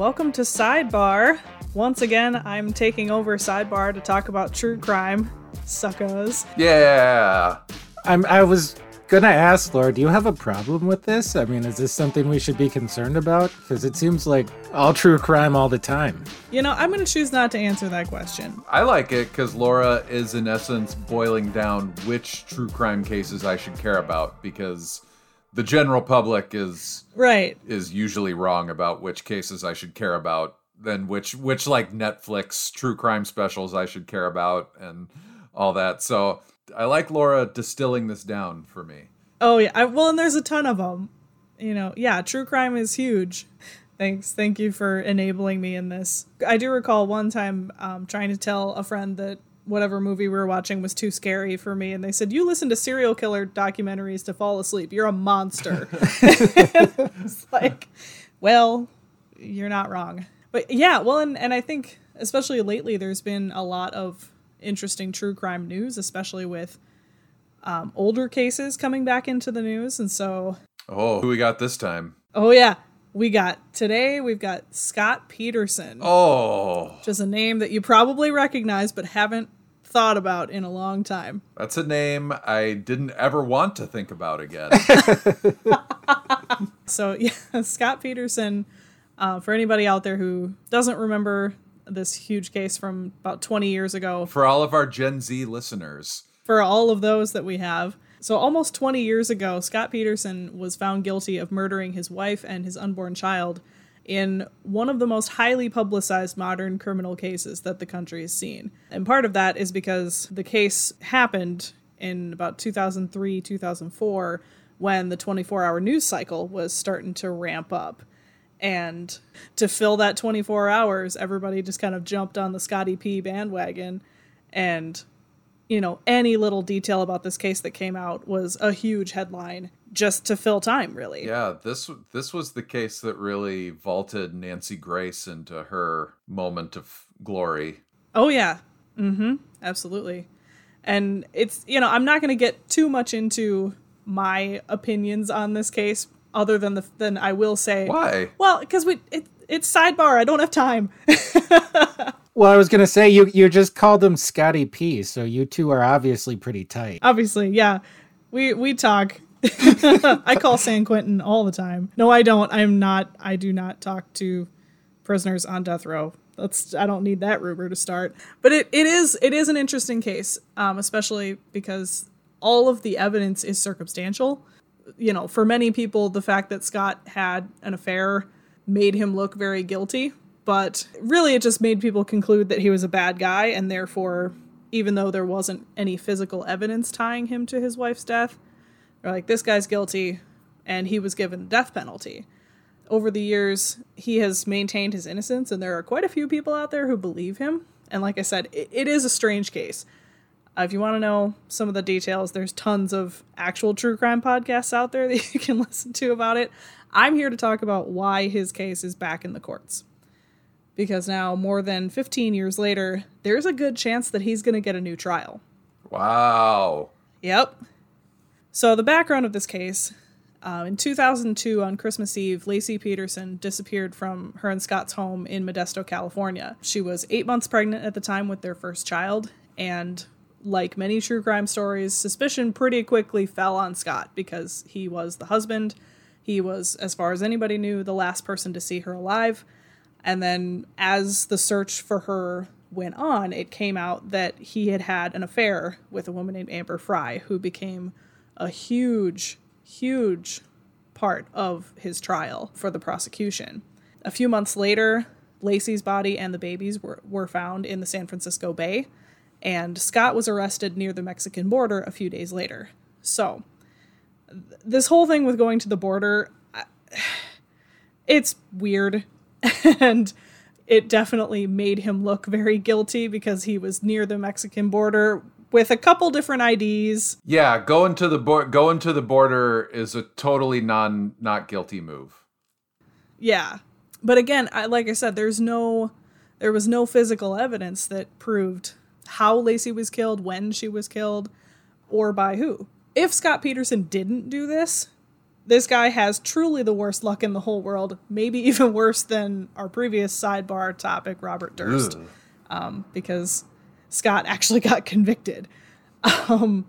Welcome to Sidebar. Once again, I'm taking over Sidebar to talk about true crime. Suckers. Yeah. I'm, I was gonna ask, Laura, do you have a problem with this? I mean, is this something we should be concerned about? Because it seems like all true crime all the time. You know, I'm going to choose not to answer that question. I like it because Laura is, in essence, boiling down which true crime cases I should care about because the general public is Right. is usually wrong about which cases I should care about then which which like Netflix true crime specials I should care about and all that. So I like Laura distilling this down for me. Oh, yeah. I, well, and there's a ton of them. You know, yeah, true crime is huge. Thanks. Thank you for enabling me in this. I do recall one time um, trying to tell a friend that whatever movie we were watching was too scary for me, and they said, You listen to serial killer documentaries to fall asleep. You're a monster. it's like, well, you're not wrong. But yeah, well, and, and I think, especially lately, there's been a lot of interesting true crime news, especially with um, older cases coming back into the news. And so, Oh, who we got this time? oh, yeah, we got today, we've got Scott Peterson, Oh, which is a name that you probably recognize but haven't thought about in a long time. that's a name I didn't ever want to think about again. So, yeah, Scott Peterson, uh, for anybody out there who doesn't remember this huge case from about 20 years ago, For all of our Gen Z listeners, for all of those that we have. So, almost 20 years ago, Scott Peterson was found guilty of murdering his wife and his unborn child in one of the most highly publicized modern criminal cases that the country has seen. And part of that is because the case happened in about 2003, 2004, when the 24 hour news cycle was starting to ramp up. And to fill that 24 hours, everybody just kind of jumped on the Scotty P bandwagon. And you know, any little detail about this case that came out was a huge headline just to fill time, really. yeah, this this was the case that really vaulted Nancy Grace into her moment of glory. Oh yeah. Mm-hmm. Absolutely. And it's you know, I'm not gonna get too much into my opinions on this case, other than the than I will say Why? Well, because we it, it's sidebar. I don't have time. Well, I was gonna say you you just called him Scotty P, so you two are obviously pretty tight. Obviously, yeah. We we talk. I call San Quentin all the time. No, I don't. I'm not. I do not talk to prisoners on death row. That's. I don't need that rumor to start. But it, it is it is an interesting case, um, especially because all of the evidence is circumstantial. You know, for many people, the fact that Scott had an affair made him look very guilty. But really, it just made people conclude that he was a bad guy, and therefore, even though there wasn't any physical evidence tying him to his wife's death, they're like, this guy's guilty, and he was given the death penalty. Over the years, he has maintained his innocence, and there are quite a few people out there who believe him. And like I said, it, it is a strange case. Uh, if you want to know some of the details, there's tons of actual true crime podcasts out there that you can listen to about it. I'm here to talk about why his case is back in the courts. Because now, more than 15 years later, there's a good chance that he's going to get a new trial. Wow. Yep. So, the background of this case uh, in 2002, on Christmas Eve, Laci Peterson disappeared from her and Scott's home in Modesto, California. She was eight months pregnant at the time with their first child, and like many true crime stories, suspicion pretty quickly fell on Scott because he was the husband. He was, as far as anybody knew, the last person to see her alive. And then, as the search for her went on, it came out that he had had an affair with a woman named Amber Frey, who became a huge, huge part of his trial for the prosecution. A few months later, Laci's body and the babies were, were found in the San Francisco Bay, and Scott was arrested near the Mexican border a few days later. So, th- this whole thing with going to the border, I- it's weird. and it definitely made him look very guilty because he was near the Mexican border with a couple different IDs. Yeah, going to the bo- going to the border is a totally non not guilty move. Yeah. But again, I, like I said, there's no there was no physical evidence that proved how Laci was killed, when she was killed, or by who. If Scott Peterson didn't do this, this guy has truly the worst luck in the whole world, maybe even worse than our previous sidebar topic, Robert Durst, um, because Scott actually got convicted. Um,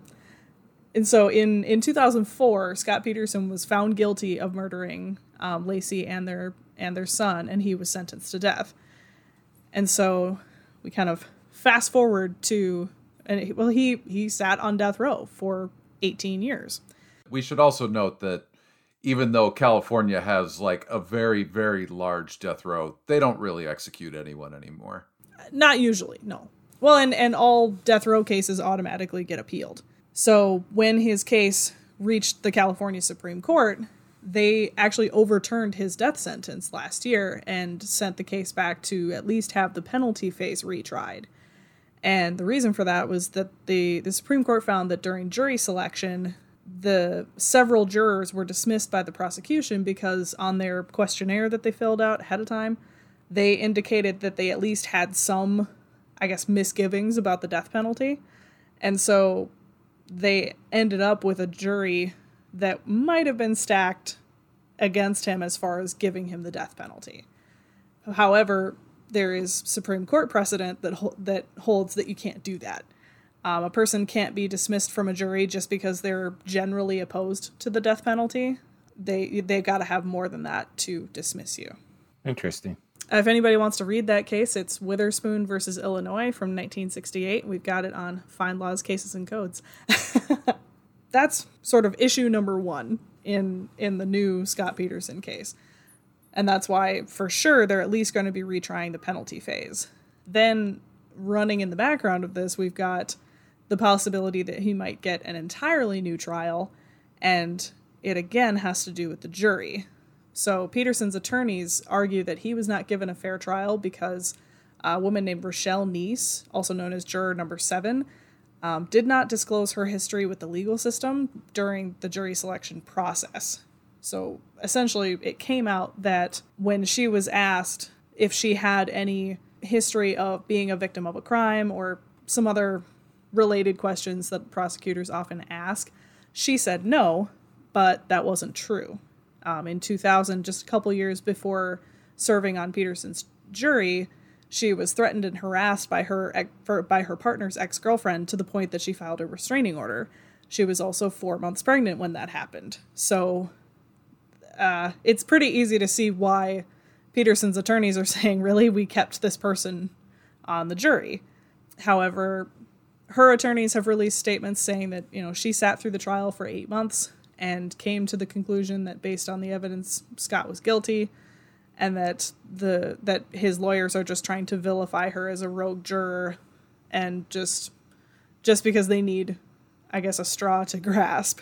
and so in, in 2004, Scott Peterson was found guilty of murdering um, Laci and their and their son, and he was sentenced to death. And so we kind of fast forward to, and he, well, he he sat on death row for 18 years. We should also note that even though California has like a very very large death row, they don't really execute anyone anymore. Not usually, no. Well, and and all death row cases automatically get appealed. So when his case reached the California Supreme Court, they actually overturned his death sentence last year and sent the case back to at least have the penalty phase retried. And the reason for that was that the, the Supreme Court found that during jury selection, the several jurors were dismissed by the prosecution because on their questionnaire that they filled out ahead of time, they indicated that they at least had some, I guess, misgivings about the death penalty. And so they ended up with a jury that might have been stacked against him as far as giving him the death penalty. However, there is Supreme Court precedent that ho- that holds that you can't do that. Um, a person can't be dismissed from a jury just because they're generally opposed to the death penalty. They they've got to have more than that to dismiss you. Interesting. Uh, if anybody wants to read that case, it's Witherspoon versus Illinois from 1968. We've got it on FindLaw's Cases and Codes. That's sort of issue number one in in the new Scott Peterson case. And that's why, for sure, they're at least going to be retrying the penalty phase. Then, running in the background of this, we've got the possibility that he might get an entirely new trial, and it again has to do with the jury. So, Peterson's attorneys argue that he was not given a fair trial because a woman named Richelle Nice, also known as juror number seven, um, did not disclose her history with the legal system during the jury selection process. So essentially, it came out that when she was asked if she had any history of being a victim of a crime or some other related questions that prosecutors often ask, she said no, but that wasn't true. Um, in 2000, just a couple years before serving on Peterson's jury, she was threatened and harassed by her by her partner's ex-girlfriend to the point that she filed a restraining order. She was also four months pregnant when that happened. So uh, it's pretty easy to see why Peterson's attorneys are saying, really, we kept this person on the jury. However, her attorneys have released statements saying that, you know, she sat through the trial for eight months and came to the conclusion that based on the evidence, Scott was guilty and that the that his lawyers are just trying to vilify her as a rogue juror and just just because they need I guess a straw to grasp.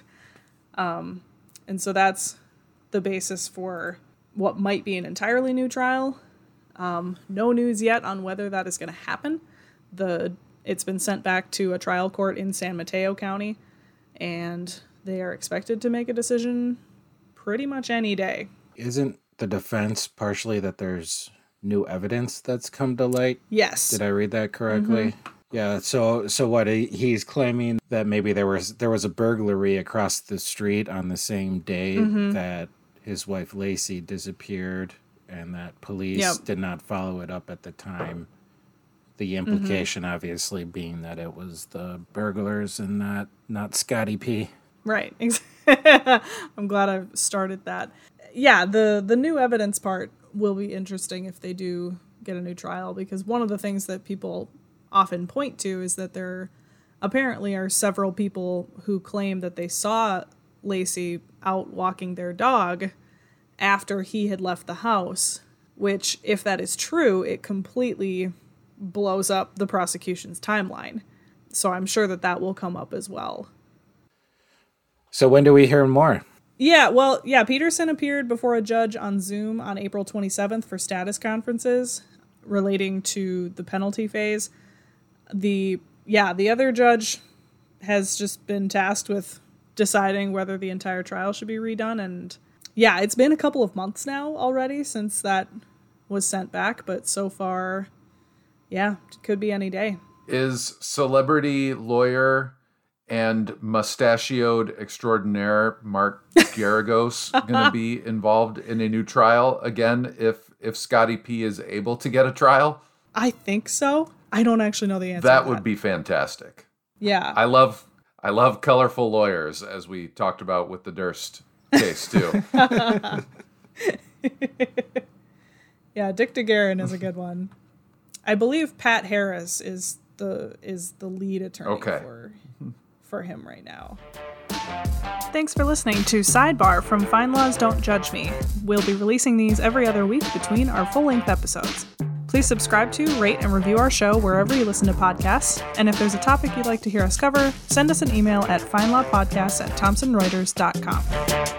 Um, and so that's the basis for what might be an entirely new trial. Um, no news yet on whether that is going to happen. The it's been sent back to a trial court in San Mateo County, and they are expected to make a decision pretty much any day. Isn't the defense partially that there's new evidence that's come to light? Yes. Did I read that correctly? Mm-hmm. Yeah, so so what he's claiming that maybe there was there was a burglary across the street on the same day mm-hmm. that his wife Laci disappeared and that police yep. did not follow it up at the time. The mm-hmm. implication mm-hmm. obviously being that it was the burglars and not not Scotty P. Right. I'm glad I've started that. Yeah, the the new evidence part will be interesting if they do get a new trial because one of the things that people often point to is that there apparently are several people who claim that they saw Laci out walking their dog after he had left the house, which, if that is true, it completely blows up the prosecution's timeline. So I'm sure that that will come up as well. So when do we hear more? Yeah, well, yeah, Peterson appeared before a judge on Zoom on April 27th for status conferences relating to the penalty phase. The yeah, the other judge has just been tasked with deciding whether the entire trial should be redone and yeah, it's been a couple of months now already since that was sent back, but so far yeah, could be any day. Is celebrity lawyer and mustachioed extraordinaire Mark Geragos going to be involved in a new trial again if if Scotty P is able to get a trial? I think so. I don't actually know the answer. That to would be fantastic. Yeah. I love I love colorful lawyers as we talked about with the Durst case too. yeah, Dick DeGuerin is a good one. I believe Pat Harris is the is the lead attorney Okay. for for him right now. Thanks for listening to Sidebar from FindLaw's Don't Judge Me. We'll be releasing these every other week between our full length episodes. Please subscribe to, rate, and review our show wherever you listen to podcasts. And if there's a topic you'd like to hear us cover, send us an email at findlawpodcasts at thomsonreuters.com.